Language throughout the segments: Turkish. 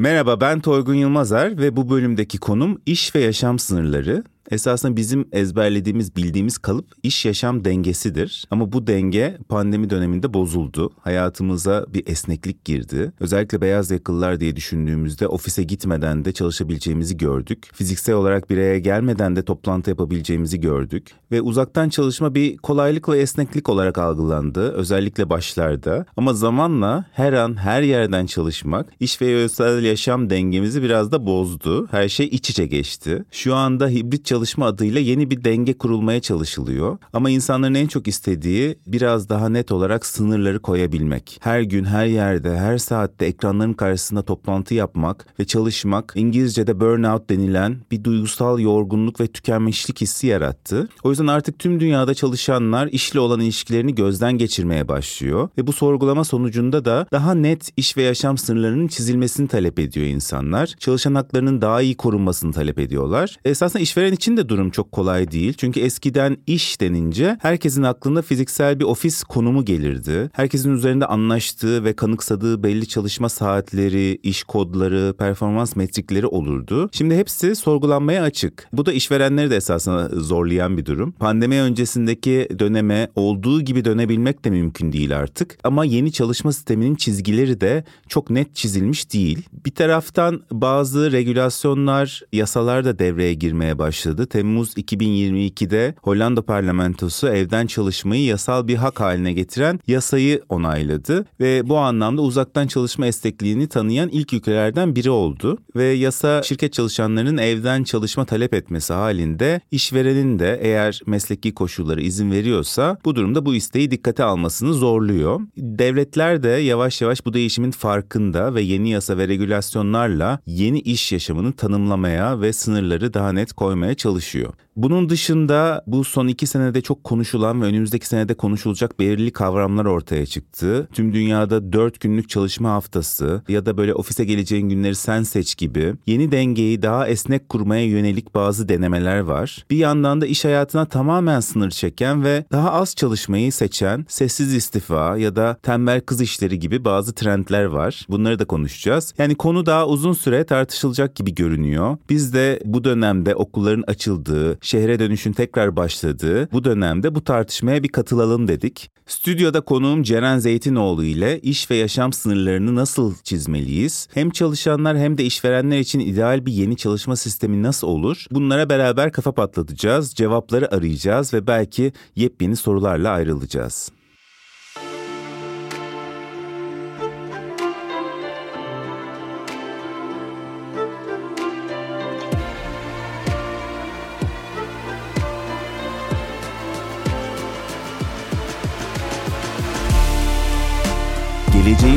Merhaba ben Toygun Yılmazer ve bu bölümdeki konum iş ve yaşam sınırları. Esasında bizim ezberlediğimiz, bildiğimiz kalıp iş yaşam dengesidir. Ama bu denge pandemi döneminde bozuldu. Hayatımıza bir esneklik girdi. Özellikle beyaz yakalılar diye düşündüğümüzde ofise gitmeden de çalışabileceğimizi gördük. Fiziksel olarak bir araya gelmeden de toplantı yapabileceğimizi gördük. Ve uzaktan çalışma bir kolaylık ve esneklik olarak algılandı. Özellikle başlarda. Ama zamanla her an her yerden çalışmak iş ve özel yaşam dengemizi biraz da bozdu. Her şey iç içe geçti. Şu anda hibrit çalışma adıyla yeni bir denge kurulmaya çalışılıyor. Ama insanların en çok istediği biraz daha net olarak sınırları koyabilmek. Her gün, her yerde, her saatte ekranların karşısında toplantı yapmak ve çalışmak İngilizce'de burnout denilen bir duygusal yorgunluk ve tükenmişlik hissi yarattı. O yüzden artık tüm dünyada çalışanlar işle olan ilişkilerini gözden geçirmeye başlıyor ve bu sorgulama sonucunda da daha net iş ve yaşam sınırlarının çizilmesini talep ediyor insanlar. Çalışan haklarının daha iyi korunmasını talep ediyorlar. Esasında işveren için de durum çok kolay değil. Çünkü eskiden iş denince herkesin aklında fiziksel bir ofis konumu gelirdi. Herkesin üzerinde anlaştığı ve kanıksadığı belli çalışma saatleri, iş kodları, performans metrikleri olurdu. Şimdi hepsi sorgulanmaya açık. Bu da işverenleri de esasında zorlayan bir durum. Pandemi öncesindeki döneme olduğu gibi dönebilmek de mümkün değil artık. Ama yeni çalışma sisteminin çizgileri de çok net çizilmiş değil. Bir taraftan bazı regülasyonlar, yasalar da devreye girmeye başladı. Temmuz 2022'de Hollanda parlamentosu evden çalışmayı yasal bir hak haline getiren yasayı onayladı ve bu anlamda uzaktan çalışma esnekliğini tanıyan ilk ülkelerden biri oldu ve yasa şirket çalışanlarının evden çalışma talep etmesi halinde işverenin de eğer mesleki koşulları izin veriyorsa bu durumda bu isteği dikkate almasını zorluyor. Devletler de yavaş yavaş bu değişimin farkında ve yeni yasa ve regülasyonlarla yeni iş yaşamını tanımlamaya ve sınırları daha net koymaya çalışıyor. Bunun dışında bu son iki senede çok konuşulan ve önümüzdeki senede konuşulacak belirli kavramlar ortaya çıktı. Tüm dünyada dört günlük çalışma haftası ya da böyle ofise geleceğin günleri sen seç gibi yeni dengeyi daha esnek kurmaya yönelik bazı denemeler var. Bir yandan da iş hayatına tamamen sınır çeken ve daha az çalışmayı seçen sessiz istifa ya da tembel kız işleri gibi bazı trendler var. Bunları da konuşacağız. Yani konu daha uzun süre tartışılacak gibi görünüyor. Biz de bu dönemde okulların açıldığı, şehre dönüşün tekrar başladığı bu dönemde bu tartışmaya bir katılalım dedik. Stüdyoda konuğum Ceren Zeytinoğlu ile iş ve yaşam sınırlarını nasıl çizmeliyiz? Hem çalışanlar hem de işverenler için ideal bir yeni çalışma sistemi nasıl olur? Bunlara beraber kafa patlatacağız, cevapları arayacağız ve belki yepyeni sorularla ayrılacağız.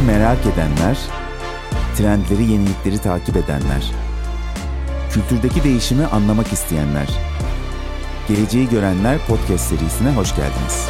Merak edenler, trendleri, yenilikleri takip edenler, kültürdeki değişimi anlamak isteyenler, Geleceği Görenler podcast serisine hoş geldiniz.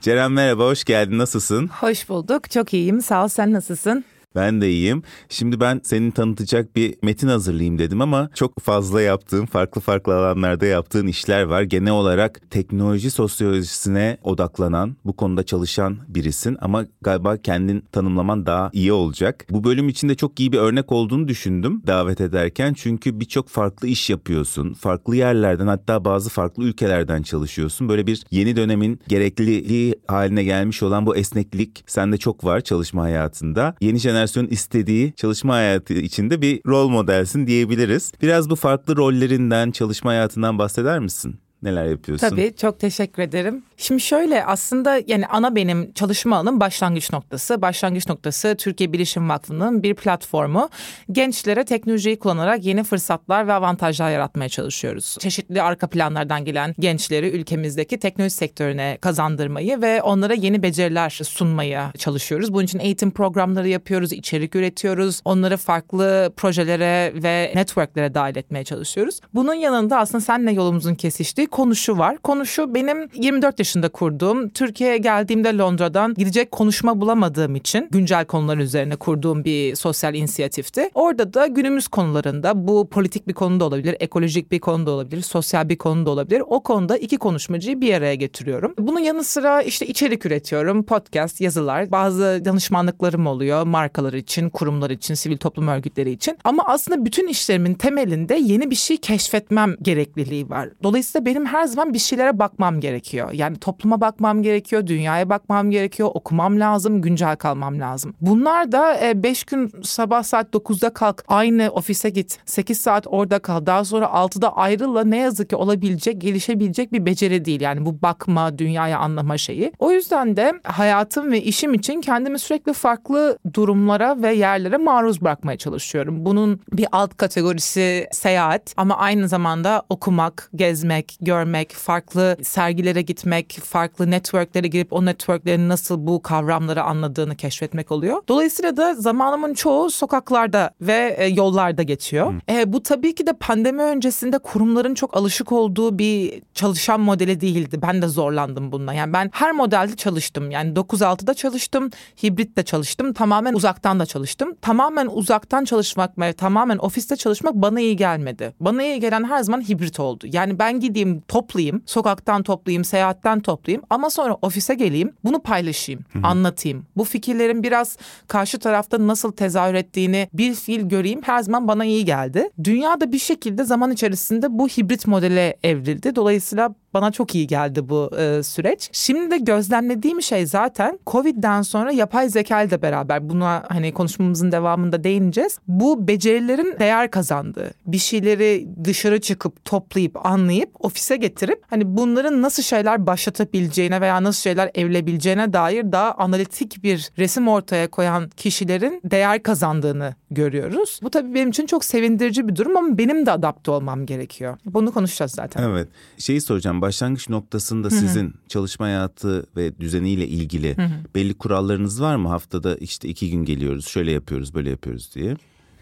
Ceren merhaba, hoş geldin. Nasılsın? Hoş bulduk. Çok iyiyim. Sağ ol. Sen nasılsın? Ben de iyiyim. Şimdi ben seni tanıtacak bir metin hazırlayayım dedim ama çok fazla yaptığım, farklı farklı alanlarda yaptığın işler var. Genel olarak teknoloji sosyolojisine odaklanan, bu konuda çalışan birisin ama galiba kendin tanımlaman daha iyi olacak. Bu bölüm içinde çok iyi bir örnek olduğunu düşündüm davet ederken. Çünkü birçok farklı iş yapıyorsun. Farklı yerlerden hatta bazı farklı ülkelerden çalışıyorsun. Böyle bir yeni dönemin gerekliliği haline gelmiş olan bu esneklik sende çok var çalışma hayatında. Yeni jenerasyon jenerasyon istediği çalışma hayatı içinde bir rol modelsin diyebiliriz. Biraz bu farklı rollerinden, çalışma hayatından bahseder misin? Neler yapıyorsun? Tabii çok teşekkür ederim. Şimdi şöyle aslında yani ana benim çalışma alanım başlangıç noktası. Başlangıç noktası Türkiye Bilişim Vakfı'nın bir platformu. Gençlere teknolojiyi kullanarak yeni fırsatlar ve avantajlar yaratmaya çalışıyoruz. Çeşitli arka planlardan gelen gençleri ülkemizdeki teknoloji sektörüne kazandırmayı ve onlara yeni beceriler sunmaya çalışıyoruz. Bunun için eğitim programları yapıyoruz, içerik üretiyoruz. Onları farklı projelere ve networklere dahil etmeye çalışıyoruz. Bunun yanında aslında senle yolumuzun kesiştiği konu şu var. Konu şu benim 24 başında kurduğum, Türkiye'ye geldiğimde Londra'dan gidecek konuşma bulamadığım için güncel konular üzerine kurduğum bir sosyal inisiyatifti. Orada da günümüz konularında bu politik bir konu da olabilir, ekolojik bir konu da olabilir, sosyal bir konu da olabilir. O konuda iki konuşmacıyı bir araya getiriyorum. Bunun yanı sıra işte içerik üretiyorum, podcast, yazılar, bazı danışmanlıklarım oluyor markalar için, kurumlar için, sivil toplum örgütleri için. Ama aslında bütün işlerimin temelinde yeni bir şey keşfetmem gerekliliği var. Dolayısıyla benim her zaman bir şeylere bakmam gerekiyor. Yani topluma bakmam gerekiyor, dünyaya bakmam gerekiyor, okumam lazım, güncel kalmam lazım. Bunlar da 5 e, gün sabah saat 9'da kalk, aynı ofise git, 8 saat orada kal, daha sonra 6'da ayrıla ne yazık ki olabilecek, gelişebilecek bir beceri değil. Yani bu bakma, dünyaya anlama şeyi. O yüzden de hayatım ve işim için kendimi sürekli farklı durumlara ve yerlere maruz bırakmaya çalışıyorum. Bunun bir alt kategorisi seyahat ama aynı zamanda okumak, gezmek, görmek, farklı sergilere gitmek, farklı networklere girip o networklerin nasıl bu kavramları anladığını keşfetmek oluyor. Dolayısıyla da zamanımın çoğu sokaklarda ve e, yollarda geçiyor. E, bu tabii ki de pandemi öncesinde kurumların çok alışık olduğu bir çalışan modeli değildi. Ben de zorlandım bununla. Yani ben her modelde çalıştım. Yani 9-6'da çalıştım, hibrit de çalıştım, tamamen uzaktan da çalıştım. Tamamen uzaktan çalışmak ve tamamen ofiste çalışmak bana iyi gelmedi. Bana iyi gelen her zaman hibrit oldu. Yani ben gideyim toplayayım, sokaktan toplayayım, seyahatten toplayayım ama sonra ofise geleyim, bunu paylaşayım, Hı-hı. anlatayım. Bu fikirlerin biraz karşı tarafta nasıl tezahür ettiğini bir fiil göreyim her zaman bana iyi geldi. Dünyada bir şekilde zaman içerisinde bu hibrit modele evrildi. Dolayısıyla bana çok iyi geldi bu e, süreç. Şimdi de gözlemlediğim şey zaten Covid'den sonra yapay zeka ile beraber buna hani konuşmamızın devamında değineceğiz. Bu becerilerin değer kazandığı, bir şeyleri dışarı çıkıp toplayıp anlayıp ofise getirip hani bunların nasıl şeyler başlatabileceğine veya nasıl şeyler evlebileceğine dair daha analitik bir resim ortaya koyan kişilerin değer kazandığını görüyoruz. Bu tabii benim için çok sevindirici bir durum ama benim de adapte olmam gerekiyor. Bunu konuşacağız zaten. Evet. Şeyi soracağım başlangıç noktasında Hı-hı. sizin çalışma hayatı ve düzeniyle ilgili Hı-hı. belli kurallarınız var mı? Haftada işte iki gün geliyoruz, şöyle yapıyoruz, böyle yapıyoruz diye.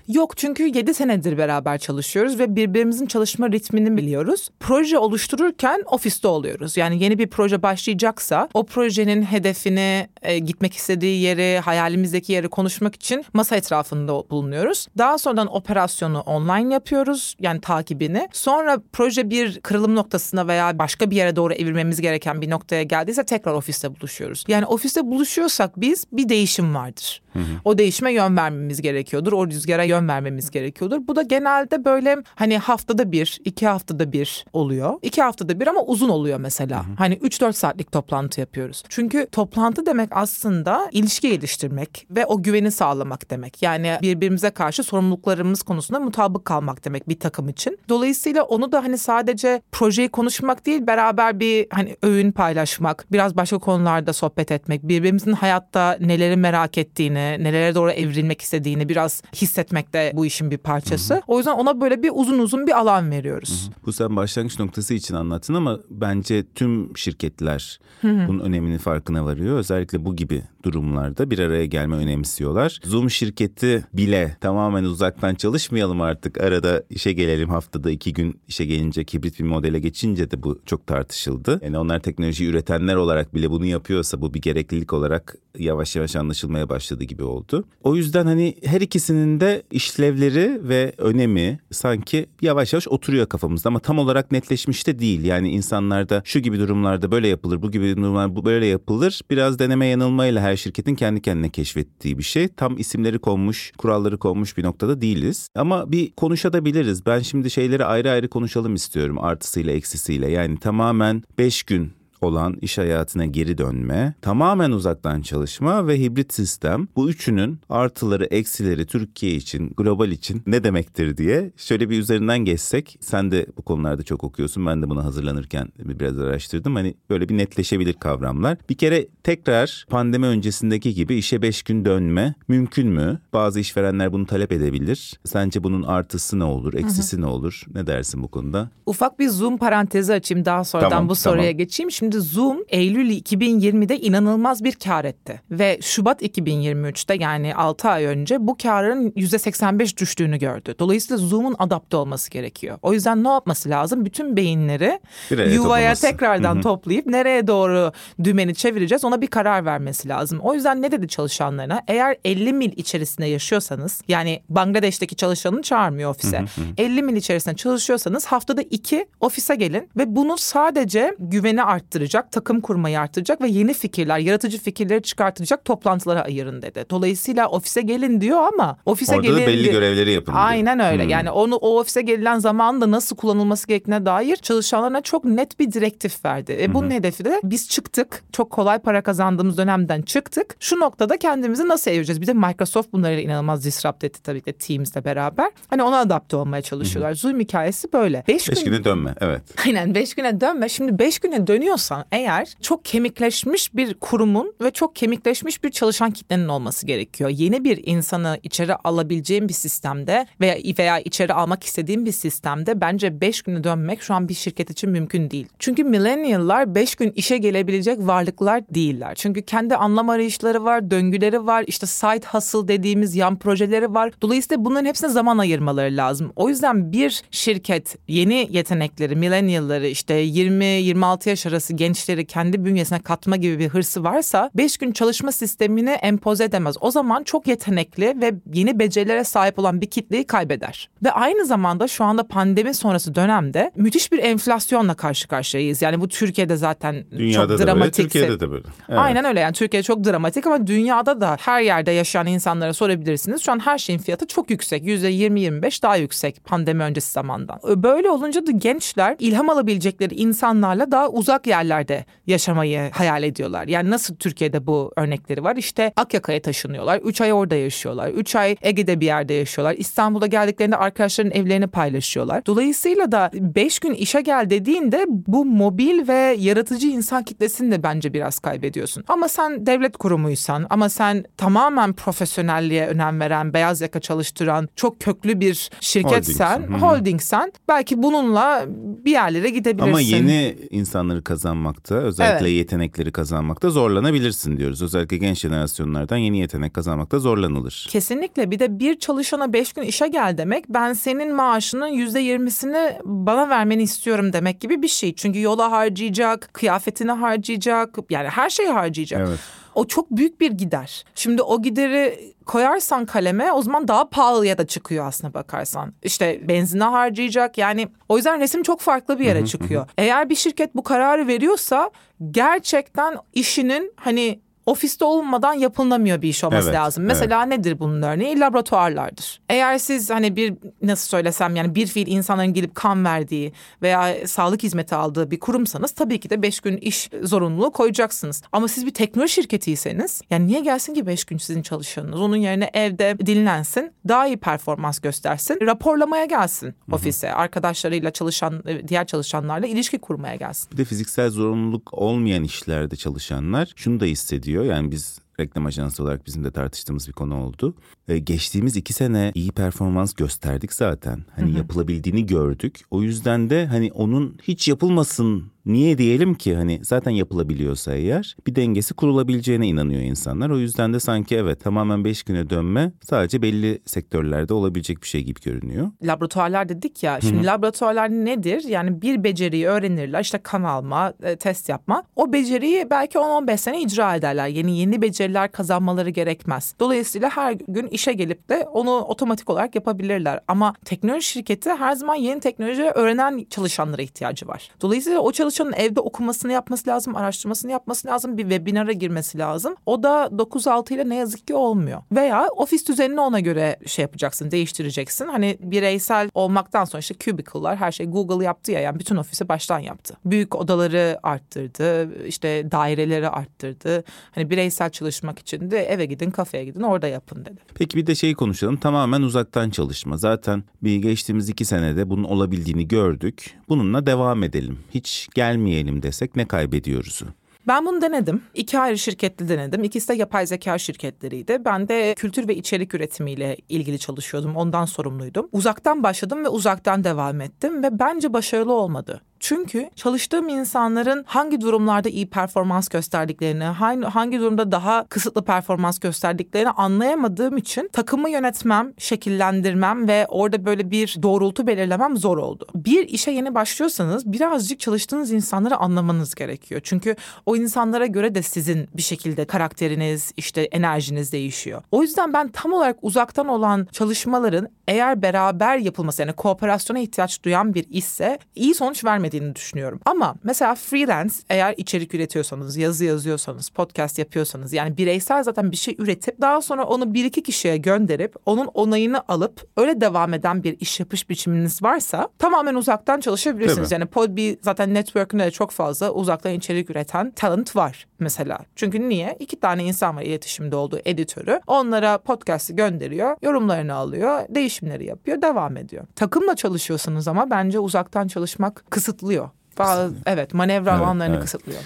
Yok çünkü 7 senedir beraber çalışıyoruz ve birbirimizin çalışma ritmini biliyoruz. Proje oluştururken ofiste oluyoruz. Yani yeni bir proje başlayacaksa o projenin hedefini, e, gitmek istediği yeri, hayalimizdeki yeri konuşmak için masa etrafında bulunuyoruz. Daha sonradan operasyonu online yapıyoruz. Yani takibini. Sonra proje bir kırılım noktasına veya başka bir yere doğru evirmemiz gereken bir noktaya geldiyse tekrar ofiste buluşuyoruz. Yani ofiste buluşuyorsak biz bir değişim vardır. Hı hı. O değişime yön vermemiz gerekiyordur. O rüzgara yön vermemiz gerekiyordur. Bu da genelde böyle hani haftada bir, iki haftada bir oluyor. İki haftada bir ama uzun oluyor mesela. Hı hı. Hani 3-4 saatlik toplantı yapıyoruz. Çünkü toplantı demek aslında ilişki geliştirmek ve o güveni sağlamak demek. Yani birbirimize karşı sorumluluklarımız konusunda mutabık kalmak demek bir takım için. Dolayısıyla onu da hani sadece projeyi konuşmak değil beraber bir hani öğün paylaşmak, biraz başka konularda sohbet etmek, birbirimizin hayatta neleri merak ettiğini, nelere doğru evrilmek istediğini biraz hissetmek de bu işin bir parçası. Hı hı. O yüzden ona böyle bir uzun uzun bir alan veriyoruz. Hı hı. Bu sen başlangıç noktası için anlattın ama bence tüm şirketler hı hı. bunun öneminin farkına varıyor. Özellikle bu gibi durumlarda bir araya gelme önemsiyorlar. Zoom şirketi bile tamamen uzaktan çalışmayalım artık. Arada işe gelelim haftada iki gün işe gelince hibrit bir modele geçince de bu çok tartışıldı. Yani onlar teknoloji üretenler olarak bile bunu yapıyorsa bu bir gereklilik olarak yavaş yavaş anlaşılmaya başladı gibi oldu. O yüzden hani her ikisinin de işlevleri ve önemi sanki yavaş yavaş oturuyor kafamızda ama tam olarak netleşmiş de değil. Yani insanlarda şu gibi durumlarda böyle yapılır, bu gibi durumlar böyle yapılır. Biraz deneme yanılmayla her şirketin kendi kendine keşfettiği bir şey. Tam isimleri konmuş, kuralları konmuş bir noktada değiliz. Ama bir konuşabiliriz. Ben şimdi şeyleri ayrı ayrı konuşalım istiyorum artısıyla eksisiyle. Yani tamamen 5 gün olan iş hayatına geri dönme, tamamen uzaktan çalışma ve hibrit sistem bu üçünün artıları eksileri Türkiye için, global için ne demektir diye şöyle bir üzerinden geçsek. Sen de bu konularda çok okuyorsun. Ben de buna hazırlanırken biraz araştırdım. Hani böyle bir netleşebilir kavramlar. Bir kere tekrar pandemi öncesindeki gibi işe beş gün dönme mümkün mü? Bazı işverenler bunu talep edebilir. Sence bunun artısı ne olur, eksisi hı hı. ne olur? Ne dersin bu konuda? Ufak bir zoom parantezi açayım daha sonradan tamam, bu soruya tamam. geçeyim. Şimdi Şimdi Zoom Eylül 2020'de inanılmaz bir kar etti. Ve Şubat 2023'te yani 6 ay önce bu karın %85 düştüğünü gördü. Dolayısıyla Zoom'un adapte olması gerekiyor. O yüzden ne yapması lazım? Bütün beyinleri yuvaya tekrardan toplayıp nereye doğru dümeni çevireceğiz ona bir karar vermesi lazım. O yüzden ne dedi çalışanlarına? Eğer 50 mil içerisinde yaşıyorsanız yani Bangladeş'teki çalışanını çağırmıyor ofise. 50 mil içerisinde çalışıyorsanız haftada iki ofise gelin ve bunu sadece güveni arttıracak, takım kurmayı arttıracak ve yeni fikirler, yaratıcı fikirleri çıkartacak toplantılara ayırın dedi. Dolayısıyla ofise gelin diyor ama ofise Orada gelin da belli görevleri yapın. Diyor. Aynen öyle. Hmm. Yani onu o ofise gelilen zaman da nasıl kullanılması gerektiğine dair çalışanlarına çok net bir direktif verdi. E, bunun hedefi de biz çıktık. Çok kolay para kazandığımız dönemden çıktık. Şu noktada kendimizi nasıl evireceğiz? Bir de Microsoft bunları inanılmaz disrupt etti tabii ki Teams'le beraber. Hani ona adapte olmaya çalışıyorlar. Hı. Zoom hikayesi böyle. Beş, beş gün... güne dönme evet. Aynen beş güne dönme. Şimdi beş güne dönüyorsan eğer çok kemikleşmiş bir kurumun ve çok kemikleşmiş bir çalışan kitlenin olması gerekiyor. Yeni bir insanı içeri alabileceğim bir sistemde veya veya içeri almak istediğim bir sistemde bence beş güne dönmek şu an bir şirket için mümkün değil. Çünkü millennial'lar beş gün işe gelebilecek varlıklar değiller. Çünkü kendi anlam arayışları var, döngüleri var, işte side hustle dediğimiz yan projeleri var. Dolayısıyla bunların hepsine zaman ayırmaları lazım. O yüzden bir şirket yeni yetenekleri, millennial'ları işte 20-26 yaş arası gençleri kendi bünyesine katma gibi bir hırsı varsa 5 gün çalışma sistemini empoze edemez. O zaman çok yetenekli ve yeni becerilere sahip olan bir kitleyi kaybeder. Ve aynı zamanda şu anda pandemi sonrası dönemde müthiş bir enflasyonla karşı karşıyayız. Yani bu Türkiye'de zaten Dünyada çok dramatik. Türkiye'de de böyle. Evet. Aynen öyle yani Türkiye çok dramatik ama dünyada da her yerde yaşayan insanlara sorabilirsiniz. Şu an her şeyin fiyatı çok yüksek. %20-25 daha yüksek pandemi öncesi zamandan. Böyle olunca da gençler ilham alabilecekleri insanlarla daha uzak yerlerde yaşamayı hayal ediyorlar. Yani nasıl Türkiye'de bu örnekleri var? İşte Akyaka'ya taşınıyorlar. 3 ay orada yaşıyorlar. 3 ay Ege'de bir yerde yaşıyorlar. İstanbul'a geldiklerinde arkadaşların evlerini paylaşıyorlar. Dolayısıyla da 5 gün işe gel dediğinde bu mobil ve yaratıcı insan kitlesini de bence biraz kaybediyorsun. Ama sen devlet kurumuysan ama sen tamamen profesyonelliğe önem veren, beyaz yaka çalıştıran çok köklü bir şirketsen, holdingsen, holdingsen belki bununla bir yerlere gidebilirsin. Ama yeni insanları kazanmakta, özellikle evet. yetenekleri kazanmakta zorlanabilirsin diyoruz. Özellikle genç jenerasyonlardan yeni yetenek kazanmakta zorlanılır. Kesinlikle. Bir de bir çalışana beş gün işe gel demek ben senin maaşının yüzde yirmisini bana vermeni istiyorum demek gibi bir şey. Çünkü yola harcayacak, kıyafetini harcayacak, yani her şeyi harcayacak. Evet. O çok büyük bir gider. Şimdi o gideri koyarsan kaleme o zaman daha pahalıya da çıkıyor aslına bakarsan. İşte benzine harcayacak yani o yüzden resim çok farklı bir yere çıkıyor. Eğer bir şirket bu kararı veriyorsa gerçekten işinin hani ofiste olmadan yapılamıyor bir iş olması evet, lazım. Mesela evet. nedir bunun örneği? Laboratuvarlardır. Eğer siz hani bir nasıl söylesem yani bir fiil insanların gelip kan verdiği veya sağlık hizmeti aldığı bir kurumsanız tabii ki de beş gün iş zorunluluğu koyacaksınız. Ama siz bir teknoloji şirketiyseniz yani niye gelsin ki beş gün sizin çalışanınız? Onun yerine evde dinlensin, daha iyi performans göstersin, raporlamaya gelsin ofise. Hı hı. Arkadaşlarıyla çalışan, diğer çalışanlarla ilişki kurmaya gelsin. Bir de fiziksel zorunluluk olmayan işlerde çalışanlar şunu da hissediyor. Yani biz reklam ajansı olarak bizim de tartıştığımız bir konu oldu. Ee, geçtiğimiz iki sene iyi performans gösterdik zaten. Hani hı hı. yapılabildiğini gördük. O yüzden de hani onun hiç yapılmasın Niye diyelim ki hani zaten yapılabiliyorsa eğer bir dengesi kurulabileceğine inanıyor insanlar. O yüzden de sanki evet tamamen beş güne dönme sadece belli sektörlerde olabilecek bir şey gibi görünüyor. Laboratuvarlar dedik ya şimdi Hı-hı. laboratuvarlar nedir? Yani bir beceriyi öğrenirler işte kan alma, e, test yapma. O beceriyi belki 10-15 sene icra ederler. Yeni yeni beceriler kazanmaları gerekmez. Dolayısıyla her gün işe gelip de onu otomatik olarak yapabilirler. Ama teknoloji şirketi her zaman yeni teknoloji öğrenen çalışanlara ihtiyacı var. Dolayısıyla o çalışan çalışanın evde okumasını yapması lazım, araştırmasını yapması lazım, bir webinara girmesi lazım. O da 9-6 ile ne yazık ki olmuyor. Veya ofis düzenini ona göre şey yapacaksın, değiştireceksin. Hani bireysel olmaktan sonra işte cubicle'lar her şey Google yaptı ya yani bütün ofisi baştan yaptı. Büyük odaları arttırdı, işte daireleri arttırdı. Hani bireysel çalışmak için de eve gidin, kafeye gidin, orada yapın dedi. Peki bir de şeyi konuşalım. Tamamen uzaktan çalışma. Zaten bir geçtiğimiz iki senede bunun olabildiğini gördük. Bununla devam edelim. Hiç gelmeyelim desek ne kaybediyoruz? Ben bunu denedim. İki ayrı şirketli denedim. İkisi de yapay zeka şirketleriydi. Ben de kültür ve içerik üretimiyle ilgili çalışıyordum. Ondan sorumluydum. Uzaktan başladım ve uzaktan devam ettim ve bence başarılı olmadı. Çünkü çalıştığım insanların hangi durumlarda iyi performans gösterdiklerini, hangi, hangi durumda daha kısıtlı performans gösterdiklerini anlayamadığım için takımı yönetmem, şekillendirmem ve orada böyle bir doğrultu belirlemem zor oldu. Bir işe yeni başlıyorsanız birazcık çalıştığınız insanları anlamanız gerekiyor. Çünkü o insanlara göre de sizin bir şekilde karakteriniz, işte enerjiniz değişiyor. O yüzden ben tam olarak uzaktan olan çalışmaların eğer beraber yapılması yani kooperasyona ihtiyaç duyan bir işse iyi sonuç vermediğini düşünüyorum. Ama mesela freelance eğer içerik üretiyorsanız, yazı yazıyorsanız, podcast yapıyorsanız yani bireysel zaten bir şey üretip daha sonra onu bir iki kişiye gönderip onun onayını alıp öyle devam eden bir iş yapış biçiminiz varsa tamamen uzaktan çalışabilirsiniz. Tabii. Yani Podbi zaten network'ünde de çok fazla uzaktan içerik üreten talent var mesela. Çünkü niye? İki tane insan var iletişimde olduğu editörü. Onlara podcast'ı gönderiyor, yorumlarını alıyor, değişimleri yapıyor, devam ediyor. Takımla çalışıyorsunuz ama bence uzaktan çalışmak kısıtlıyor. Bazı, evet manevra Evet, alanlarını evet. kısıtlıyor.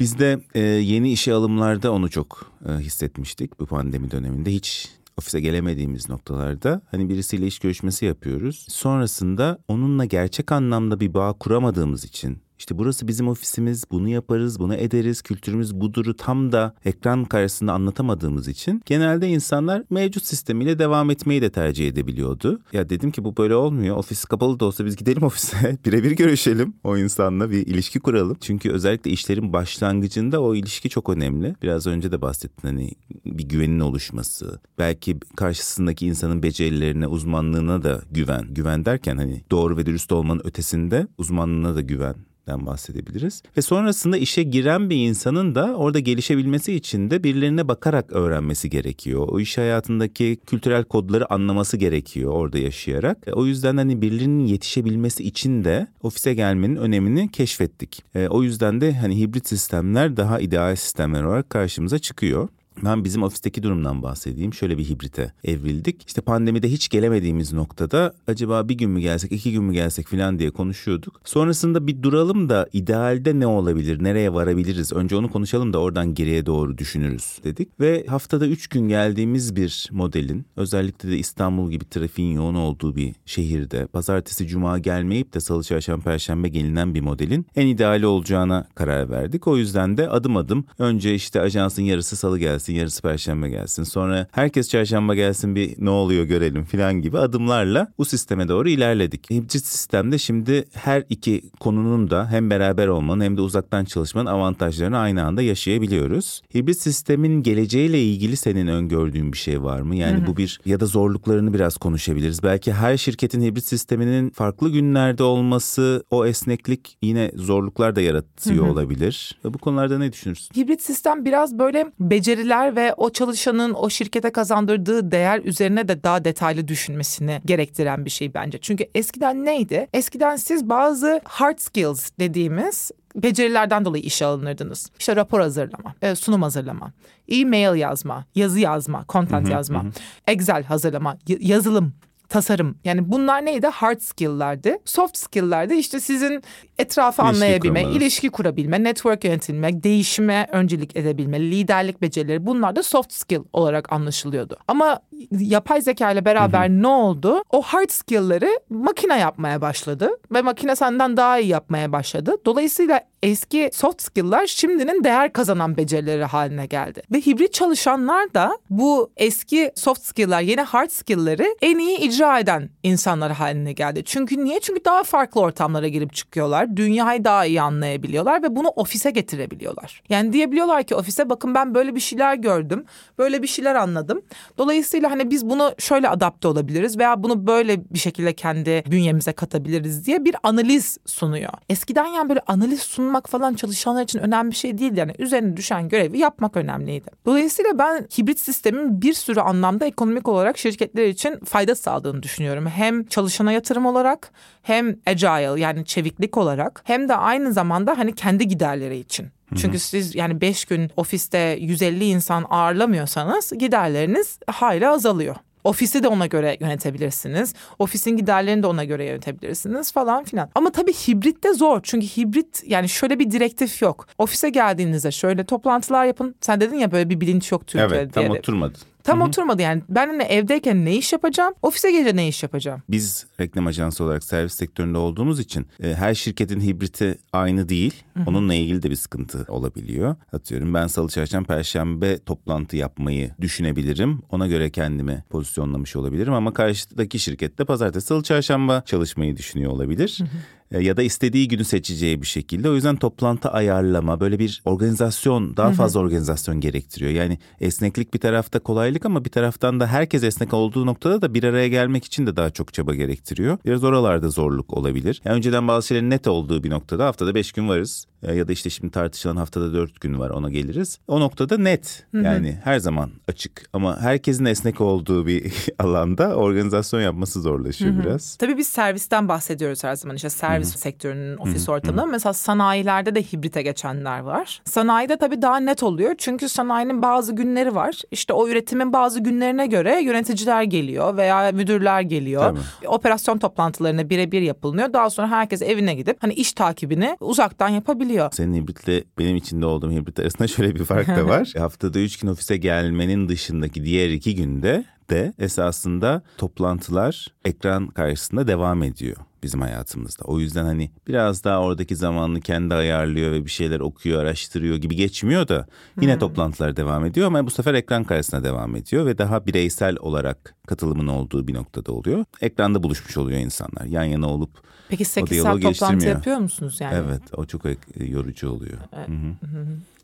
Biz de e, yeni işe alımlarda onu çok e, hissetmiştik bu pandemi döneminde. Hiç ofise gelemediğimiz noktalarda hani birisiyle iş görüşmesi yapıyoruz. Sonrasında onunla gerçek anlamda bir bağ kuramadığımız için işte burası bizim ofisimiz, bunu yaparız, bunu ederiz, kültürümüz buduru tam da ekran karşısında anlatamadığımız için genelde insanlar mevcut sistemiyle devam etmeyi de tercih edebiliyordu. Ya dedim ki bu böyle olmuyor. Ofis kapalı da olsa biz gidelim ofise, birebir görüşelim o insanla bir ilişki kuralım. Çünkü özellikle işlerin başlangıcında o ilişki çok önemli. Biraz önce de bahsettin hani bir güvenin oluşması, belki karşısındaki insanın becerilerine, uzmanlığına da güven. Güven derken hani doğru ve dürüst olmanın ötesinde uzmanlığına da güven den bahsedebiliriz. Ve sonrasında işe giren bir insanın da orada gelişebilmesi için de birilerine bakarak öğrenmesi gerekiyor. O iş hayatındaki kültürel kodları anlaması gerekiyor orada yaşayarak. E, O yüzden hani birilerinin yetişebilmesi için de ofise gelmenin önemini keşfettik. E, o yüzden de hani hibrit sistemler daha ideal sistemler olarak karşımıza çıkıyor. Ben bizim ofisteki durumdan bahsedeyim. Şöyle bir hibrite evrildik. İşte pandemide hiç gelemediğimiz noktada acaba bir gün mü gelsek, iki gün mü gelsek falan diye konuşuyorduk. Sonrasında bir duralım da idealde ne olabilir, nereye varabiliriz? Önce onu konuşalım da oradan geriye doğru düşünürüz dedik. Ve haftada üç gün geldiğimiz bir modelin özellikle de İstanbul gibi trafiğin yoğun olduğu bir şehirde pazartesi, cuma gelmeyip de salı, çarşamba, perşembe gelinen bir modelin en ideali olacağına karar verdik. O yüzden de adım adım önce işte ajansın yarısı salı gelsin, yarısı perşembe gelsin. Sonra herkes çarşamba gelsin bir ne oluyor görelim falan gibi adımlarla bu sisteme doğru ilerledik. Hibrit sistemde şimdi her iki konunun da hem beraber olmanın hem de uzaktan çalışmanın avantajlarını aynı anda yaşayabiliyoruz. Hibrit sistemin geleceğiyle ilgili senin öngördüğün bir şey var mı? Yani bu bir ya da zorluklarını biraz konuşabiliriz. Belki her şirketin hibrit sisteminin farklı günlerde olması o esneklik yine zorluklar da yaratıyor olabilir. Bu konularda ne düşünürsün? Hibrit sistem biraz böyle beceriler ve o çalışanın o şirkete kazandırdığı değer üzerine de daha detaylı düşünmesini gerektiren bir şey bence. Çünkü eskiden neydi? Eskiden siz bazı hard skills dediğimiz becerilerden dolayı işe alınırdınız. İşte rapor hazırlama, e, sunum hazırlama, e-mail yazma, yazı yazma, content yazma, Excel hazırlama, yazılım tasarım. Yani bunlar neydi? Hard skill'lerdi. Soft skill'lerdi işte sizin etrafı İlişki anlayabilme, kurmanız. ilişki kurabilme, network yönetilme, değişime öncelik edebilme, liderlik becerileri bunlar da soft skill olarak anlaşılıyordu. Ama yapay zeka ile beraber ne oldu? O hard skill'leri makine yapmaya başladı ve makine senden daha iyi yapmaya başladı. Dolayısıyla eski soft skill'lar şimdinin değer kazanan becerileri haline geldi. Ve hibrit çalışanlar da bu eski soft skill'lar, yeni hard skill'leri en iyi icra eden insanlar haline geldi. Çünkü niye? Çünkü daha farklı ortamlara girip çıkıyorlar. Dünyayı daha iyi anlayabiliyorlar ve bunu ofise getirebiliyorlar. Yani diyebiliyorlar ki ofise bakın ben böyle bir şeyler gördüm. Böyle bir şeyler anladım. Dolayısıyla hani biz bunu şöyle adapte olabiliriz veya bunu böyle bir şekilde kendi bünyemize katabiliriz diye bir analiz sunuyor. Eskiden yani böyle analiz sunmak falan çalışanlar için önemli bir şey değildi. Yani üzerine düşen görevi yapmak önemliydi. Dolayısıyla ben hibrit sistemin bir sürü anlamda ekonomik olarak şirketler için fayda sağladığını düşünüyorum. Hem çalışana yatırım olarak hem agile yani çeviklik olarak hem de aynı zamanda hani kendi giderleri için. Çünkü siz yani 5 gün ofiste 150 insan ağırlamıyorsanız giderleriniz hayli azalıyor. Ofisi de ona göre yönetebilirsiniz. Ofisin giderlerini de ona göre yönetebilirsiniz falan filan. Ama tabii hibrit de zor. Çünkü hibrit yani şöyle bir direktif yok. Ofise geldiğinizde şöyle toplantılar yapın. Sen dedin ya böyle bir bilinç yok Türkiye'de Evet tam diye. oturmadı. Tam oturmadı yani. Ben hani evdeyken ne iş yapacağım? Ofise gelince ne iş yapacağım? Biz reklam ajansı olarak servis sektöründe olduğumuz için e, her şirketin hibriti aynı değil. Onunla ilgili de bir sıkıntı olabiliyor. Atıyorum ben salı çarşamba perşembe toplantı yapmayı düşünebilirim. Ona göre kendimi pozisyonlamış olabilirim ama karşıdaki şirkette pazartesi salı çarşamba çalışmayı düşünüyor olabilir. E, ya da istediği günü seçeceği bir şekilde. O yüzden toplantı ayarlama böyle bir organizasyon daha fazla organizasyon gerektiriyor. Yani esneklik bir tarafta kolaylık ama bir taraftan da herkes esnek olduğu noktada da bir araya gelmek için de daha çok çaba gerektiriyor. Biraz oralarda zorluk olabilir. Yani önceden bazı şeylerin net olduğu bir noktada haftada beş gün varız. Ya da işte şimdi tartışılan haftada dört gün var ona geliriz. O noktada net yani her zaman açık ama herkesin esnek olduğu bir alanda organizasyon yapması zorlaşıyor biraz. Tabii biz servisten bahsediyoruz her zaman işte servis sektörünün ofis ortamında. Mesela sanayilerde de hibrite geçenler var. Sanayide tabii daha net oluyor. Çünkü sanayinin bazı günleri var. İşte o üretimin bazı günlerine göre yöneticiler geliyor veya müdürler geliyor. Tabii. Operasyon toplantılarına birebir yapılıyor. Daha sonra herkes evine gidip hani iş takibini uzaktan yapabiliyor. Senin hibritle benim içinde olduğum hibrit arasında şöyle bir fark da var. Haftada üç gün ofise gelmenin dışındaki diğer iki günde de esasında toplantılar ekran karşısında devam ediyor bizim hayatımızda. O yüzden hani biraz daha oradaki zamanını kendi ayarlıyor ve bir şeyler okuyor, araştırıyor gibi geçmiyor da yine toplantılar devam ediyor ama bu sefer ekran karşısında devam ediyor ve daha bireysel olarak katılımın olduğu bir noktada oluyor. Ekranda buluşmuş oluyor insanlar. Yan yana olup Peki 8 diyaloğu saat toplantı yapıyor musunuz yani? evet o çok e, yorucu oluyor. Ba-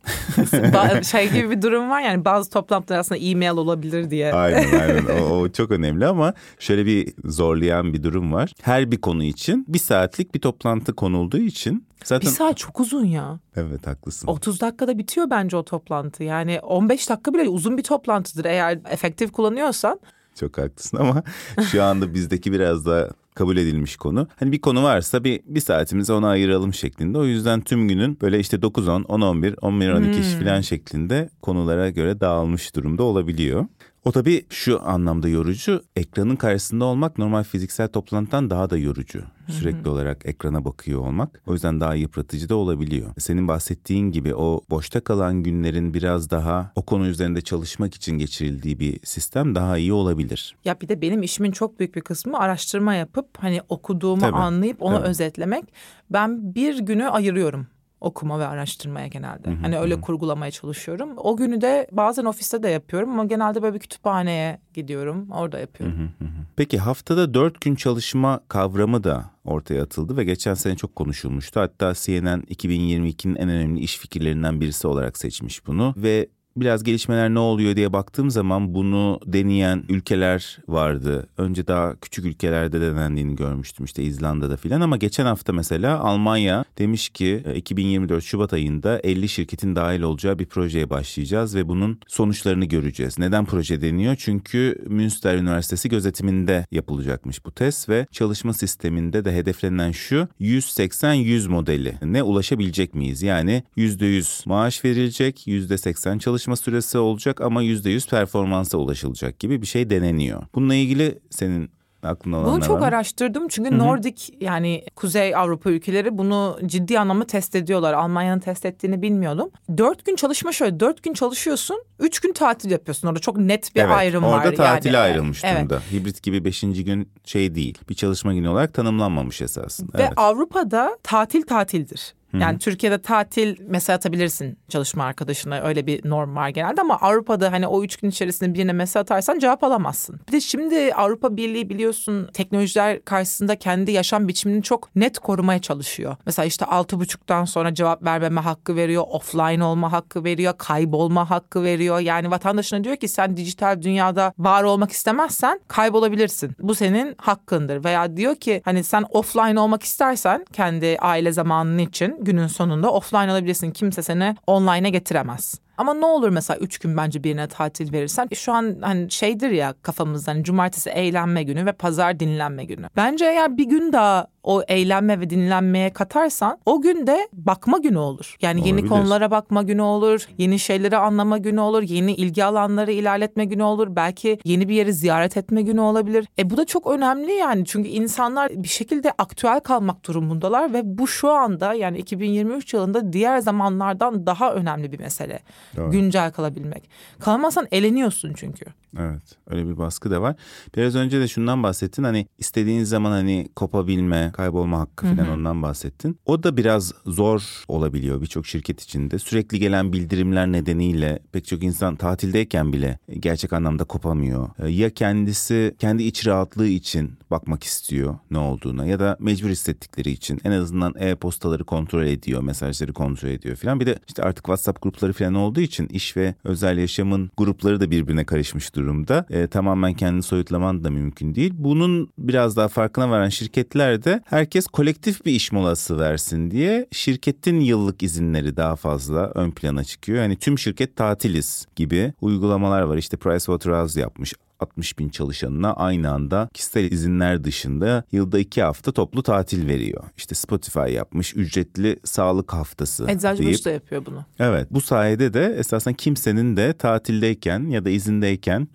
şey gibi bir durum var yani bazı toplantılar aslında e-mail olabilir diye. Aynen aynen o, o çok önemli ama şöyle bir zorlayan bir durum var. Her bir konu için bir saatlik bir toplantı konulduğu için Bir zaten saat çok uzun ya. evet haklısın. 30 dakikada bitiyor bence o toplantı. Yani 15 dakika bile uzun bir toplantıdır eğer efektif kullanıyorsan. Çok haklısın ama şu anda bizdeki biraz daha kabul edilmiş konu. Hani bir konu varsa bir, bir saatimizi ona ayıralım şeklinde. O yüzden tüm günün böyle işte 9-10, 10-11, 11-12 iş falan şeklinde konulara göre dağılmış durumda olabiliyor. O tabii şu anlamda yorucu. Ekranın karşısında olmak normal fiziksel toplantıdan daha da yorucu. Sürekli olarak ekrana bakıyor olmak. O yüzden daha yıpratıcı da olabiliyor. Senin bahsettiğin gibi o boşta kalan günlerin biraz daha o konu üzerinde çalışmak için geçirildiği bir sistem daha iyi olabilir. Ya bir de benim işimin çok büyük bir kısmı araştırma yapıp hani okuduğumu Tabii, anlayıp onu tabii. özetlemek. Ben bir günü ayırıyorum okuma ve araştırmaya genelde. hani öyle kurgulamaya çalışıyorum. O günü de bazen ofiste de yapıyorum ama genelde böyle bir kütüphaneye gidiyorum. Orada yapıyorum. Peki haftada dört gün çalışma kavramı da ortaya atıldı ve geçen sene çok konuşulmuştu. Hatta CNN 2022'nin en önemli iş fikirlerinden birisi olarak seçmiş bunu ve biraz gelişmeler ne oluyor diye baktığım zaman bunu deneyen ülkeler vardı. Önce daha küçük ülkelerde denendiğini görmüştüm işte İzlanda'da filan ama geçen hafta mesela Almanya demiş ki e, 2024 Şubat ayında 50 şirketin dahil olacağı bir projeye başlayacağız ve bunun sonuçlarını göreceğiz. Neden proje deniyor? Çünkü Münster Üniversitesi gözetiminde yapılacakmış bu test ve çalışma sisteminde de hedeflenen şu 180-100 modeli. Ne ulaşabilecek miyiz? Yani %100 maaş verilecek, %80 çalışma süresi olacak ama %100 performansa ulaşılacak gibi bir şey deneniyor. Bununla ilgili senin aklına olan Bunu çok var? araştırdım çünkü Nordik yani Kuzey Avrupa ülkeleri bunu ciddi anlamda test ediyorlar. Almanya'nın test ettiğini bilmiyordum. Dört gün çalışma şöyle dört gün çalışıyorsun üç gün tatil yapıyorsun orada çok net bir Evet, ayrım var. orada tatile yani. ayrılmış Evet. durumda. Hibrit gibi beşinci gün şey değil. Bir çalışma günü olarak tanımlanmamış esasında. Ve evet. Avrupa'da tatil tatildir. Yani Türkiye'de tatil mesaj atabilirsin çalışma arkadaşına öyle bir norm var genelde ama Avrupa'da hani o üç gün içerisinde birine mesaj atarsan cevap alamazsın. Bir de şimdi Avrupa Birliği biliyorsun teknolojiler karşısında kendi yaşam biçimini çok net korumaya çalışıyor. Mesela işte altı buçuktan sonra cevap vermeme hakkı veriyor, offline olma hakkı veriyor, kaybolma hakkı veriyor. Yani vatandaşına diyor ki sen dijital dünyada var olmak istemezsen kaybolabilirsin. Bu senin hakkındır. Veya diyor ki hani sen offline olmak istersen kendi aile zamanın için günün sonunda offline olabilirsin. Kimse seni online'a getiremez. Ama ne olur mesela üç gün bence birine tatil verirsen şu an hani şeydir ya kafamızda hani cumartesi eğlenme günü ve pazar dinlenme günü. Bence eğer bir gün daha o eğlenme ve dinlenmeye katarsan o gün de bakma günü olur. Yani yeni Olabilir. konulara bakma günü olur, yeni şeyleri anlama günü olur, yeni ilgi alanları ilerletme günü olur. Belki yeni bir yeri ziyaret etme günü olabilir. E bu da çok önemli yani çünkü insanlar bir şekilde aktüel kalmak durumundalar ve bu şu anda yani 2023 yılında diğer zamanlardan daha önemli bir mesele. Doğru. Güncel kalabilmek. Kalamazsan eleniyorsun çünkü. Evet öyle bir baskı da var. Biraz önce de şundan bahsettin hani istediğin zaman hani kopabilme, kaybolma hakkı falan Hı-hı. ondan bahsettin. O da biraz zor olabiliyor birçok şirket içinde. Sürekli gelen bildirimler nedeniyle pek çok insan tatildeyken bile gerçek anlamda kopamıyor. Ee, ya kendisi kendi iç rahatlığı için bakmak istiyor ne olduğuna ya da mecbur hissettikleri için en azından e-postaları kontrol ediyor, mesajları kontrol ediyor falan. Bir de işte artık WhatsApp grupları falan olduğu için iş ve özel yaşamın grupları da birbirine karışmış durumda. E, tamamen kendini soyutlaman da mümkün değil. Bunun biraz daha farkına varan şirketler de herkes kolektif bir iş molası versin diye şirketin yıllık izinleri daha fazla ön plana çıkıyor. Yani tüm şirket tatiliz gibi uygulamalar var. İşte Pricewaterhouse yapmış 60 bin çalışanına aynı anda kişisel izinler dışında yılda iki hafta toplu tatil veriyor. İşte Spotify yapmış ücretli sağlık haftası Eczacıbaşı da yapıyor bunu. Evet bu sayede de esasen kimsenin de tatildeyken ya da izindeyken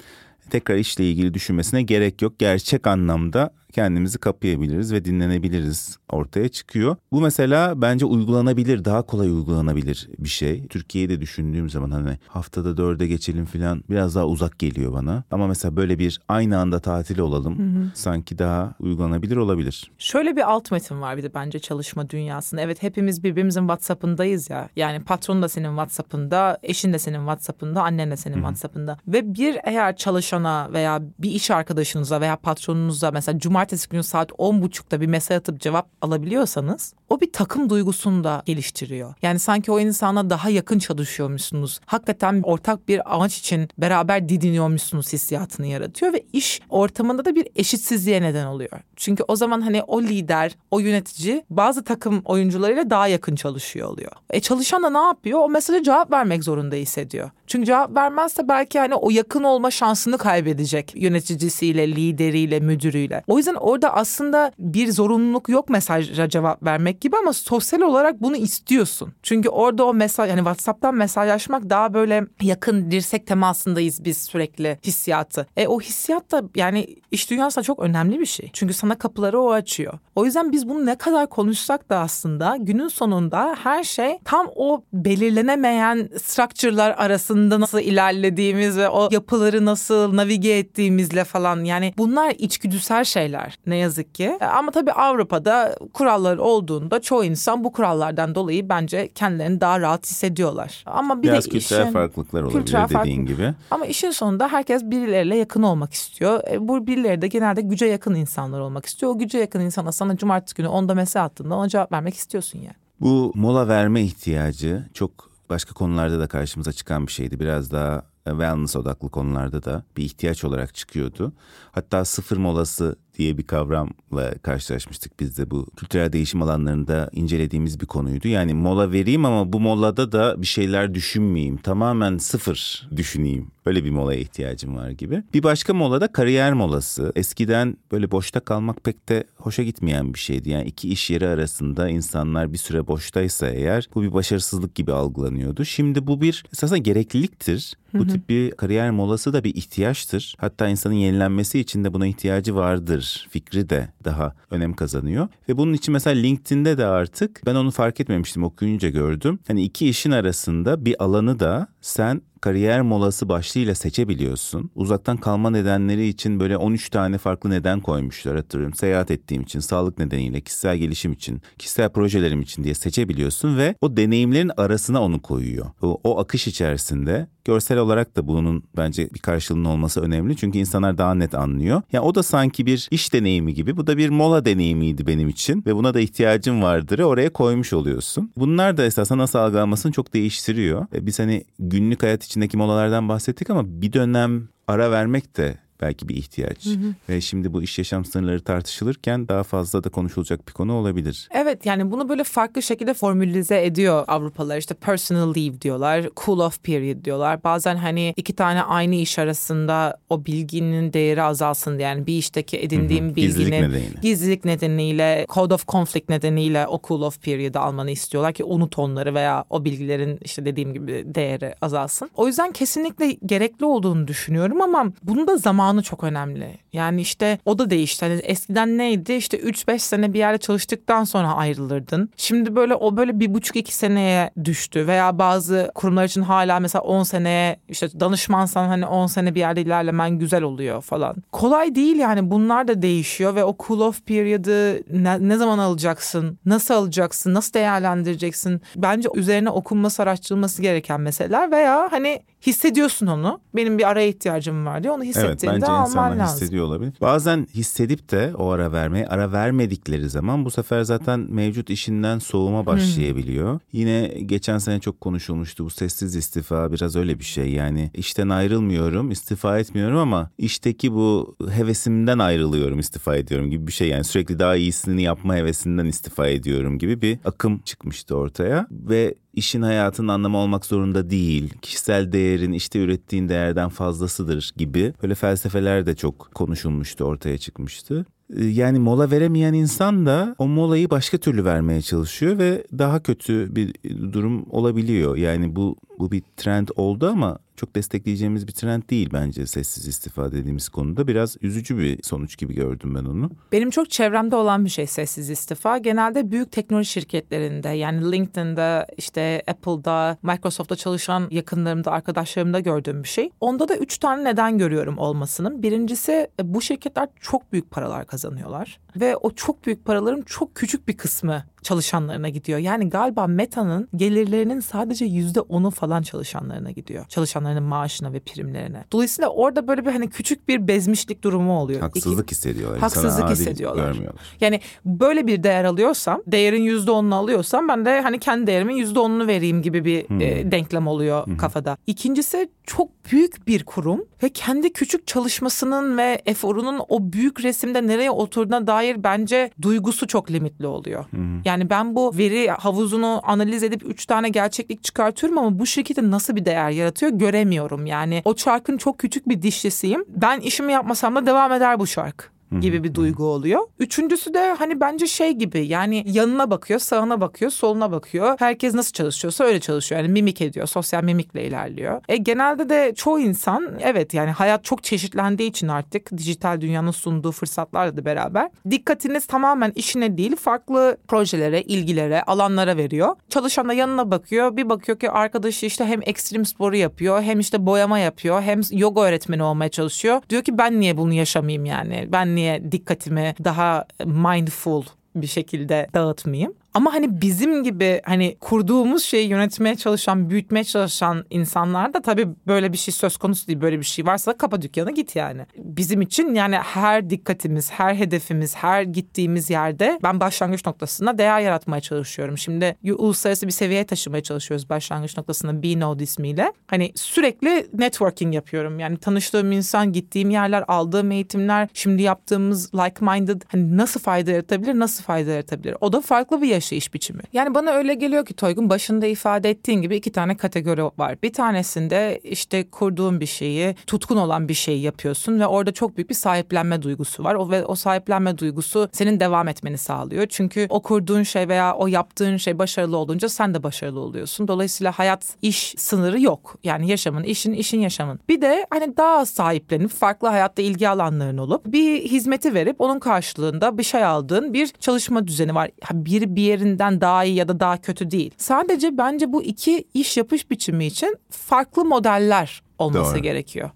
tekrar işle ilgili düşünmesine gerek yok. Gerçek anlamda kendimizi kapayabiliriz ve dinlenebiliriz ortaya çıkıyor. Bu mesela bence uygulanabilir, daha kolay uygulanabilir bir şey. Türkiye'de düşündüğüm zaman hani haftada dörde geçelim falan biraz daha uzak geliyor bana. Ama mesela böyle bir aynı anda tatil olalım hı hı. sanki daha uygulanabilir olabilir. Şöyle bir alt metin var bir de bence çalışma dünyasında. Evet hepimiz birbirimizin WhatsApp'ındayız ya. Yani patron da senin WhatsApp'ında, eşin de senin WhatsApp'ında, annen de senin hı hı. WhatsApp'ında. Ve bir eğer çalışana veya bir iş arkadaşınıza veya patronunuza mesela cuma cumartesi günü saat on buçukta bir mesaj atıp cevap alabiliyorsanız o bir takım duygusunu da geliştiriyor. Yani sanki o insana daha yakın çalışıyormuşsunuz. Hakikaten ortak bir amaç için beraber didiniyormuşsunuz hissiyatını yaratıyor ve iş ortamında da bir eşitsizliğe neden oluyor. Çünkü o zaman hani o lider, o yönetici bazı takım oyuncularıyla daha yakın çalışıyor oluyor. E çalışan da ne yapıyor? O mesaja cevap vermek zorunda hissediyor. Çünkü cevap vermezse belki hani o yakın olma şansını kaybedecek yöneticisiyle, lideriyle, müdürüyle. O yüzden orada aslında bir zorunluluk yok mesaja cevap vermek gibi ama sosyal olarak bunu istiyorsun. Çünkü orada o mesaj yani WhatsApp'tan mesajlaşmak daha böyle yakın dirsek temasındayız biz sürekli hissiyatı. E o hissiyat da yani iş dünyasında çok önemli bir şey. Çünkü sana kapıları o açıyor. O yüzden biz bunu ne kadar konuşsak da aslında günün sonunda her şey tam o belirlenemeyen structure'lar arasında nasıl ilerlediğimiz ve o yapıları nasıl navige ettiğimizle falan yani bunlar içgüdüsel şeyler ne yazık ki. E, ama tabii Avrupa'da kurallar olduğunda çoğu insan bu kurallardan dolayı bence kendilerini daha rahat hissediyorlar. Ama bir Biraz de kültürel işin, farklılıklar olabilir kültürel dediğin farklılık. gibi. Ama işin sonunda herkes birileriyle yakın olmak istiyor. E, bu birileri de genelde güce yakın insanlar olmak istiyor. O güce yakın insana sana cumartesi günü onda mesaj attığında ona cevap vermek istiyorsun yani. Bu mola verme ihtiyacı çok başka konularda da karşımıza çıkan bir şeydi. Biraz daha wellness odaklı konularda da bir ihtiyaç olarak çıkıyordu. Hatta sıfır molası diye bir kavramla karşılaşmıştık biz de bu kültürel değişim alanlarında incelediğimiz bir konuydu. Yani mola vereyim ama bu molada da bir şeyler düşünmeyeyim. Tamamen sıfır düşüneyim. Böyle bir molaya ihtiyacım var gibi. Bir başka mola da kariyer molası. Eskiden böyle boşta kalmak pek de hoşa gitmeyen bir şeydi. Yani iki iş yeri arasında insanlar bir süre boştaysa eğer bu bir başarısızlık gibi algılanıyordu. Şimdi bu bir esasen gerekliliktir. Bu tip bir kariyer molası da bir ihtiyaçtır. Hatta insanın yenilenmesi için de buna ihtiyacı vardır fikri de daha önem kazanıyor. Ve bunun için mesela LinkedIn'de de artık ben onu fark etmemiştim okuyunca gördüm. Hani iki işin arasında bir alanı da sen kariyer molası başlığıyla seçebiliyorsun. Uzaktan kalma nedenleri için böyle 13 tane farklı neden koymuşlar hatırlıyorum. Seyahat ettiğim için, sağlık nedeniyle, kişisel gelişim için, kişisel projelerim için diye seçebiliyorsun ve o deneyimlerin arasına onu koyuyor. O, o akış içerisinde görsel olarak da bunun bence bir karşılığının olması önemli. Çünkü insanlar daha net anlıyor. Yani o da sanki bir iş deneyimi gibi. Bu da bir mola deneyimiydi benim için ve buna da ihtiyacım vardır. Oraya koymuş oluyorsun. Bunlar da esasında nasıl algılanmasını çok değiştiriyor. E, biz hani günlük hayat içindeki molalardan bahsettik ama bir dönem ara vermek de belki bir ihtiyaç. Hı hı. Ve şimdi bu iş yaşam sınırları tartışılırken daha fazla da konuşulacak bir konu olabilir. Evet yani bunu böyle farklı şekilde formülize ediyor Avrupalılar. İşte personal leave diyorlar, cool off period diyorlar. Bazen hani iki tane aynı iş arasında o bilginin değeri azalsın diye. Yani bir işteki edindiğim hı hı. bilginin gizlilik nedeniyle. gizlilik nedeniyle, code of conflict nedeniyle o cool off period'ı almanı istiyorlar ki unut onları veya o bilgilerin işte dediğim gibi değeri azalsın. O yüzden kesinlikle gerekli olduğunu düşünüyorum ama bunu da zaman zamanı çok önemli. Yani işte o da değişti. Hani eskiden neydi? İşte 3-5 sene bir yerde çalıştıktan sonra ayrılırdın. Şimdi böyle o böyle bir buçuk iki seneye düştü veya bazı kurumlar için hala mesela 10 seneye işte danışmansan hani 10 sene bir yerde ilerlemen güzel oluyor falan. Kolay değil yani bunlar da değişiyor ve o cool off period'ı ne, ne zaman alacaksın? Nasıl alacaksın? Nasıl değerlendireceksin? Bence üzerine okunması, araştırılması gereken meseleler veya hani hissediyorsun onu. Benim bir araya ihtiyacım var diye onu hissettiğinde bence insanlar lazım. hissediyor olabilir. Bazen hissedip de o ara vermeye, ara vermedikleri zaman bu sefer zaten mevcut işinden soğuma başlayabiliyor. Yine geçen sene çok konuşulmuştu bu sessiz istifa biraz öyle bir şey. Yani işten ayrılmıyorum, istifa etmiyorum ama işteki bu hevesimden ayrılıyorum, istifa ediyorum gibi bir şey. Yani sürekli daha iyisini yapma hevesinden istifa ediyorum gibi bir akım çıkmıştı ortaya ve işin hayatın anlamı olmak zorunda değil. Kişisel değerin işte ürettiğin değerden fazlasıdır gibi böyle felsefeler de çok konuşulmuştu, ortaya çıkmıştı. Ee, Yani mola veremeyen insan da o molayı başka türlü vermeye çalışıyor ve daha kötü bir durum olabiliyor. Yani bu bu bir trend oldu ama çok destekleyeceğimiz bir trend değil bence sessiz istifa dediğimiz konuda. Biraz üzücü bir sonuç gibi gördüm ben onu. Benim çok çevremde olan bir şey sessiz istifa. Genelde büyük teknoloji şirketlerinde yani LinkedIn'de işte Apple'da, Microsoft'ta çalışan yakınlarımda, arkadaşlarımda gördüğüm bir şey. Onda da üç tane neden görüyorum olmasının. Birincisi e, bu şirketler çok büyük paralar kazanıyorlar. Ve o çok büyük paraların çok küçük bir kısmı çalışanlarına gidiyor. Yani galiba Meta'nın gelirlerinin sadece yüzde onu falan çalışanlarına gidiyor. Çalışanlarının maaşına ve primlerine. Dolayısıyla orada böyle bir hani küçük bir bezmişlik durumu oluyor. Haksızlık İki- hissediyorlar. Haksızlık hissediyorlar. Görmüyorlar. Yani böyle bir değer alıyorsam, değerin yüzde onunu alıyorsam ben de hani kendi değerimin yüzde onunu vereyim gibi bir Hmm. e, denklem oluyor kafada. İkincisi çok büyük bir kurum ve kendi küçük çalışmasının ve eforunun o büyük resimde nereye oturduğuna dair bence duygusu çok limitli oluyor. Yani ben bu veri havuzunu analiz edip üç tane gerçeklik çıkartıyorum ama bu şirkete nasıl bir değer yaratıyor göremiyorum. Yani o çarkın çok küçük bir dişlisiyim. Ben işimi yapmasam da devam eder bu şark gibi bir duygu oluyor. Üçüncüsü de hani bence şey gibi yani yanına bakıyor, sağına bakıyor, soluna bakıyor. Herkes nasıl çalışıyorsa öyle çalışıyor. Yani mimik ediyor, sosyal mimikle ilerliyor. E genelde de çoğu insan evet yani hayat çok çeşitlendiği için artık dijital dünyanın sunduğu fırsatlarla da beraber dikkatiniz tamamen işine değil farklı projelere, ilgilere, alanlara veriyor. Çalışan da yanına bakıyor. Bir bakıyor ki arkadaşı işte hem ekstrem sporu yapıyor, hem işte boyama yapıyor, hem yoga öğretmeni olmaya çalışıyor. Diyor ki ben niye bunu yaşamayayım yani? Ben niye dikkatimi daha mindful bir şekilde dağıtmayayım? Ama hani bizim gibi hani kurduğumuz şeyi yönetmeye çalışan, büyütmeye çalışan insanlar da tabii böyle bir şey söz konusu değil. Böyle bir şey varsa da kapa dükkanı git yani. Bizim için yani her dikkatimiz, her hedefimiz, her gittiğimiz yerde ben başlangıç noktasında değer yaratmaya çalışıyorum. Şimdi uluslararası bir seviyeye taşımaya çalışıyoruz başlangıç noktasında Be Node ismiyle. Hani sürekli networking yapıyorum. Yani tanıştığım insan, gittiğim yerler, aldığım eğitimler, şimdi yaptığımız like-minded hani nasıl fayda yaratabilir, nasıl fayda yaratabilir? O da farklı bir yaşayış biçimi. Yani bana öyle geliyor ki Toygun başında ifade ettiğin gibi iki tane kategori var. Bir tanesinde işte kurduğun bir şeyi, tutkun olan bir şeyi yapıyorsun ve orada çok büyük bir sahiplenme duygusu var. O ve o sahiplenme duygusu senin devam etmeni sağlıyor. Çünkü o kurduğun şey veya o yaptığın şey başarılı olunca sen de başarılı oluyorsun. Dolayısıyla hayat iş sınırı yok. Yani yaşamın, işin, işin yaşamın. Bir de hani daha sahiplenip farklı hayatta ilgi alanların olup bir hizmeti verip onun karşılığında bir şey aldığın bir çalışma düzeni var. Biri bir yerinden daha iyi ya da daha kötü değil. Sadece bence bu iki iş yapış biçimi için farklı modeller olması Doğru. gerekiyor.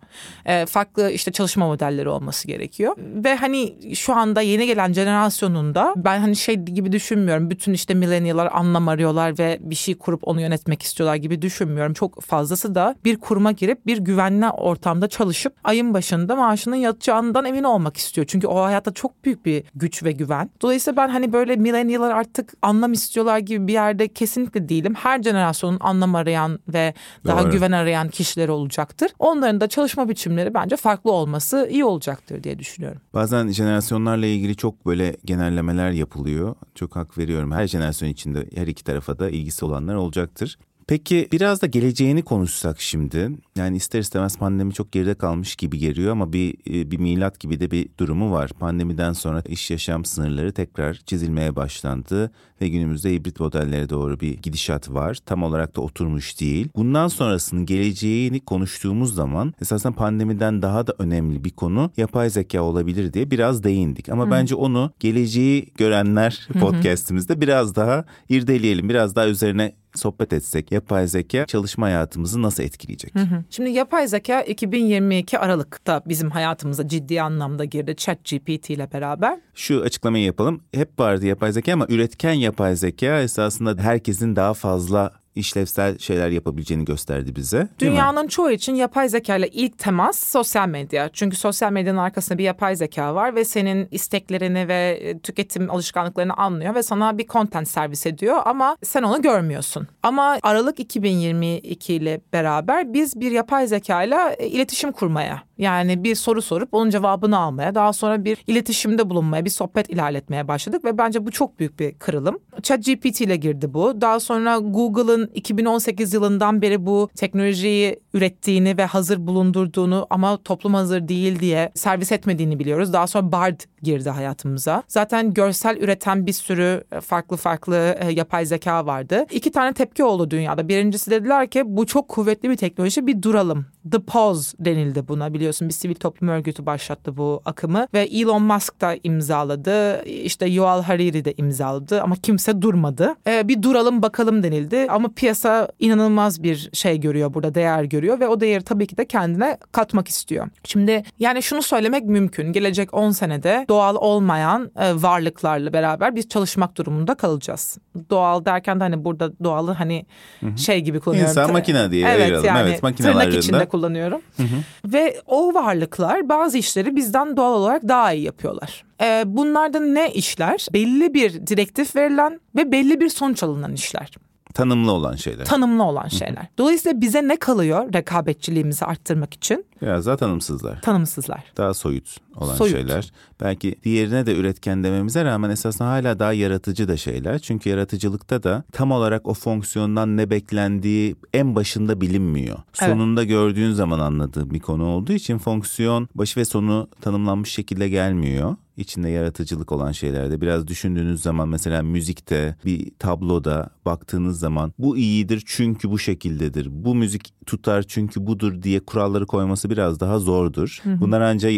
Ee, farklı işte çalışma modelleri olması gerekiyor. Ve hani şu anda yeni gelen jenerasyonunda ben hani şey gibi düşünmüyorum. Bütün işte millennial'lar anlam arıyorlar ve bir şey kurup onu yönetmek istiyorlar gibi düşünmüyorum. Çok fazlası da bir kuruma girip bir güvenli ortamda çalışıp ayın başında maaşının yatacağından emin olmak istiyor. Çünkü o hayatta çok büyük bir güç ve güven. Dolayısıyla ben hani böyle millennial'lar artık anlam istiyorlar gibi bir yerde kesinlikle değilim. Her jenerasyonun anlam arayan ve daha Doğru. güven arayan kişiler olacaktır. Onların da çalışma biçimleri bence farklı olması iyi olacaktır diye düşünüyorum. Bazen jenerasyonlarla ilgili çok böyle genellemeler yapılıyor. Çok hak veriyorum. Her jenerasyon içinde her iki tarafa da ilgisi olanlar olacaktır. Peki biraz da geleceğini konuşsak şimdi. Yani ister istemez pandemi çok geride kalmış gibi geliyor ama bir e, bir milat gibi de bir durumu var. Pandemiden sonra iş yaşam sınırları tekrar çizilmeye başlandı ve günümüzde hibrit modellere doğru bir gidişat var. Tam olarak da oturmuş değil. Bundan sonrasının geleceğini konuştuğumuz zaman esasen pandemiden daha da önemli bir konu yapay zeka olabilir diye biraz değindik. Ama Hı. bence onu geleceği görenler podcast'imizde biraz daha irdeleyelim. Biraz daha üzerine sohbet etsek yapay zeka çalışma hayatımızı nasıl etkileyecek? Hı hı. Şimdi yapay zeka 2022 Aralık'ta bizim hayatımıza ciddi anlamda girdi Chat GPT ile beraber. Şu açıklamayı yapalım. Hep vardı yapay zeka ama üretken yapay zeka esasında herkesin daha fazla işlevsel şeyler yapabileceğini gösterdi bize. Dünyanın çoğu için yapay zeka ile ilk temas sosyal medya. Çünkü sosyal medyanın arkasında bir yapay zeka var ve senin isteklerini ve e, tüketim alışkanlıklarını anlıyor ve sana bir content servis ediyor ama sen onu görmüyorsun. Ama Aralık 2022 ile beraber biz bir yapay zeka ile iletişim kurmaya yani bir soru sorup onun cevabını almaya, daha sonra bir iletişimde bulunmaya, bir sohbet ilerletmeye başladık ve bence bu çok büyük bir kırılım. ChatGPT ile girdi bu. Daha sonra Google'ın 2018 yılından beri bu teknolojiyi ürettiğini ve hazır bulundurduğunu ama toplum hazır değil diye servis etmediğini biliyoruz. Daha sonra Bard girdi hayatımıza. Zaten görsel üreten bir sürü e, farklı farklı e, yapay zeka vardı. İki tane tepki oldu dünyada. Birincisi dediler ki bu çok kuvvetli bir teknoloji bir duralım. The Pause denildi buna biliyorsun. Bir sivil toplum örgütü başlattı bu akımı ve Elon Musk da imzaladı. İşte Yuval Hariri de imzaladı ama kimse durmadı. Ee, bir duralım bakalım denildi ama piyasa inanılmaz bir şey görüyor burada değer görüyor ve o değeri tabii ki de kendine katmak istiyor. Şimdi yani şunu söylemek mümkün. Gelecek 10 senede doğal olmayan e, varlıklarla beraber biz çalışmak durumunda kalacağız. Doğal derken de hani burada doğalı hani Hı-hı. şey gibi kullanıyorum. İnsan makine diye evet, ayıralım. Yani, evet makineler tırnak içinde kullanıyorum. Hı hı. Ve o varlıklar bazı işleri bizden doğal olarak daha iyi yapıyorlar. Ee, bunlardan ne işler? Belli bir direktif verilen ve belli bir sonuç alınan işler. Tanımlı olan şeyler. Tanımlı olan şeyler. Dolayısıyla bize ne kalıyor rekabetçiliğimizi arttırmak için? Biraz daha tanımsızlar. Tanımsızlar. Daha soyut olan soyut. şeyler. Belki diğerine de üretken dememize rağmen esasında hala daha yaratıcı da şeyler. Çünkü yaratıcılıkta da tam olarak o fonksiyondan ne beklendiği en başında bilinmiyor. Evet. Sonunda gördüğün zaman anladığın bir konu olduğu için fonksiyon başı ve sonu tanımlanmış şekilde gelmiyor içinde yaratıcılık olan şeylerde biraz düşündüğünüz zaman mesela müzikte bir tabloda baktığınız zaman bu iyidir çünkü bu şekildedir. Bu müzik tutar çünkü budur diye kuralları koyması biraz daha zordur. Bunlar ancak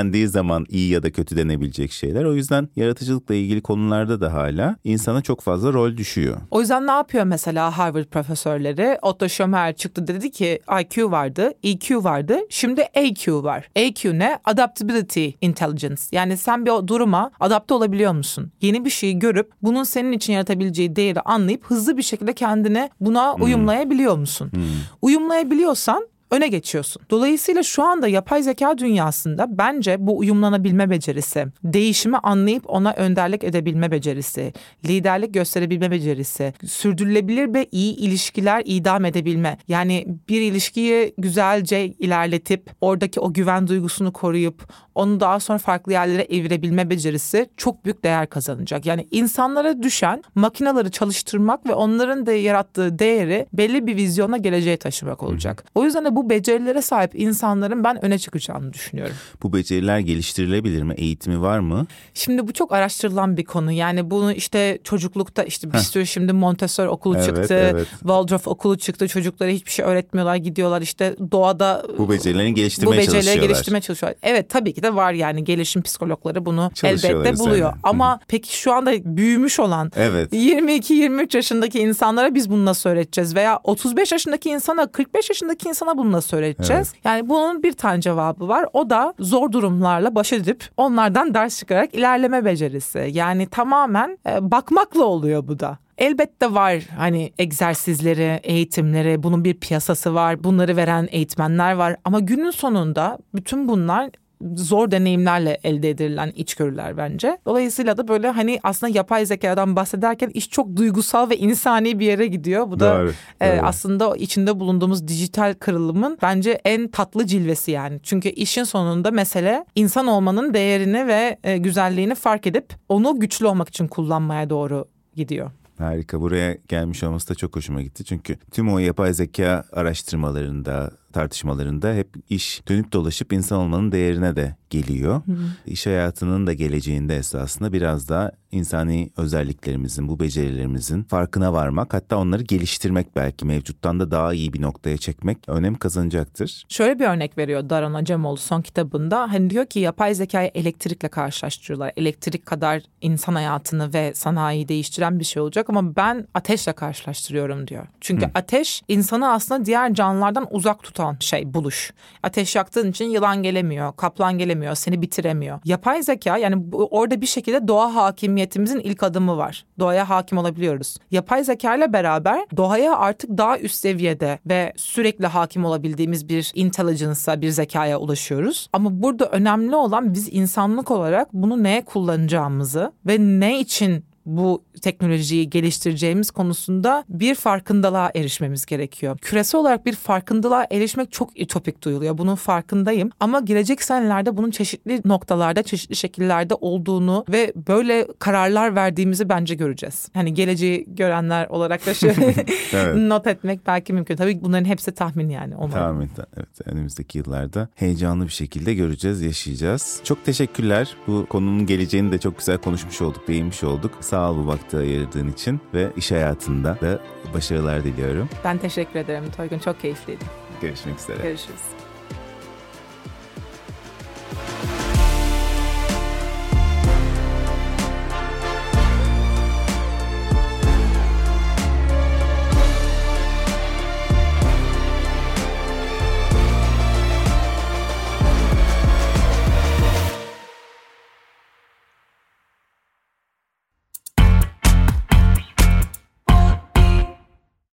deneyimlendiği zaman iyi ya da kötü denebilecek şeyler. O yüzden yaratıcılıkla ilgili konularda da hala insana çok fazla rol düşüyor. O yüzden ne yapıyor mesela Harvard profesörleri? Otto Schumer çıktı dedi ki IQ vardı, EQ vardı, şimdi AQ var. AQ ne? Adaptability Intelligence. Yani sen bir duruma adapte olabiliyor musun? Yeni bir şeyi görüp bunun senin için yaratabileceği değeri anlayıp hızlı bir şekilde kendine buna hmm. uyumlayabiliyor musun? Hmm. Uyumlayabiliyorsan öne geçiyorsun. Dolayısıyla şu anda yapay zeka dünyasında bence bu uyumlanabilme becerisi, değişimi anlayıp ona önderlik edebilme becerisi, liderlik gösterebilme becerisi, sürdürülebilir ve iyi ilişkiler idam edebilme. Yani bir ilişkiyi güzelce ilerletip oradaki o güven duygusunu koruyup onu daha sonra farklı yerlere evirebilme becerisi çok büyük değer kazanacak. Yani insanlara düşen makinaları çalıştırmak ve onların da yarattığı değeri belli bir vizyona geleceğe taşımak olacak. O yüzden de bu becerilere sahip insanların ben öne çıkacağını düşünüyorum. Bu beceriler geliştirilebilir mi? Eğitimi var mı? Şimdi bu çok araştırılan bir konu. Yani bunu işte çocuklukta işte bir sürü şimdi Montessori okulu evet, çıktı. Evet. Waldorf okulu çıktı. Çocuklara hiçbir şey öğretmiyorlar. Gidiyorlar işte doğada bu becerilerini geliştirmeye bu becerileri çalışıyorlar. geliştirmeye çalışıyorlar. Evet tabii ki de var yani gelişim psikologları bunu elbette buluyor. Ama Hı-hı. peki şu anda büyümüş olan evet. 22-23 yaşındaki insanlara biz bunu nasıl öğreteceğiz? Veya 35 yaşındaki insana 45 yaşındaki insana bunu nasıl öğreteceğiz? Evet. Yani bunun bir tane cevabı var. O da zor durumlarla baş edip onlardan ders çıkarak ilerleme becerisi. Yani tamamen e, bakmakla oluyor bu da. Elbette var hani egzersizleri, eğitimleri, bunun bir piyasası var. Bunları veren eğitmenler var ama günün sonunda bütün bunlar zor deneyimlerle elde edilen içgörüler bence. Dolayısıyla da böyle hani aslında yapay zekadan bahsederken iş çok duygusal ve insani bir yere gidiyor. Bu da doğru, e, doğru. aslında içinde bulunduğumuz dijital kırılımın bence en tatlı cilvesi yani. Çünkü işin sonunda mesele insan olmanın değerini ve e, güzelliğini fark edip onu güçlü olmak için kullanmaya doğru gidiyor. Harika. Buraya gelmiş olması da çok hoşuma gitti. Çünkü tüm o yapay zeka araştırmalarında, tartışmalarında hep iş dönüp dolaşıp insan olmanın değerine de geliyor. Hı. İş hayatının da geleceğinde esasında biraz daha insani özelliklerimizin, bu becerilerimizin farkına varmak hatta onları geliştirmek belki mevcuttan da daha iyi bir noktaya çekmek önem kazanacaktır. Şöyle bir örnek veriyor Daran Acemoğlu son kitabında. Hani diyor ki yapay zekayı elektrikle karşılaştırıyorlar. Elektrik kadar insan hayatını ve sanayiyi değiştiren bir şey olacak ama ben ateşle karşılaştırıyorum diyor. Çünkü Hı. ateş insanı aslında diğer canlılardan uzak tutan şey, buluş. Ateş yaktığın için yılan gelemiyor, kaplan gelemiyor, seni bitiremiyor. Yapay zeka yani orada bir şekilde doğa hakimiyetimizin ilk adımı var. Doğaya hakim olabiliyoruz. Yapay zeka ile beraber doğaya artık daha üst seviyede ve sürekli hakim olabildiğimiz bir intelligence'a, bir zekaya ulaşıyoruz. Ama burada önemli olan biz insanlık olarak bunu neye kullanacağımızı ve ne için bu teknolojiyi geliştireceğimiz konusunda bir farkındalığa erişmemiz gerekiyor. Küresel olarak bir farkındalığa erişmek çok ütopik duyuluyor. Bunun farkındayım. Ama gelecek senelerde bunun çeşitli noktalarda, çeşitli şekillerde olduğunu ve böyle kararlar verdiğimizi bence göreceğiz. Hani geleceği görenler olarak da şöyle evet. not etmek belki mümkün. Tabii bunların hepsi tahmin yani. Umarım. Tahmin. Evet. Önümüzdeki yıllarda heyecanlı bir şekilde göreceğiz, yaşayacağız. Çok teşekkürler. Bu konunun geleceğini de çok güzel konuşmuş olduk, değinmiş olduk. Sağ ol bu vakti ayırdığın için ve iş hayatında da başarılar diliyorum. Ben teşekkür ederim Toygun. Çok keyifliydi. Görüşmek üzere. Görüşürüz.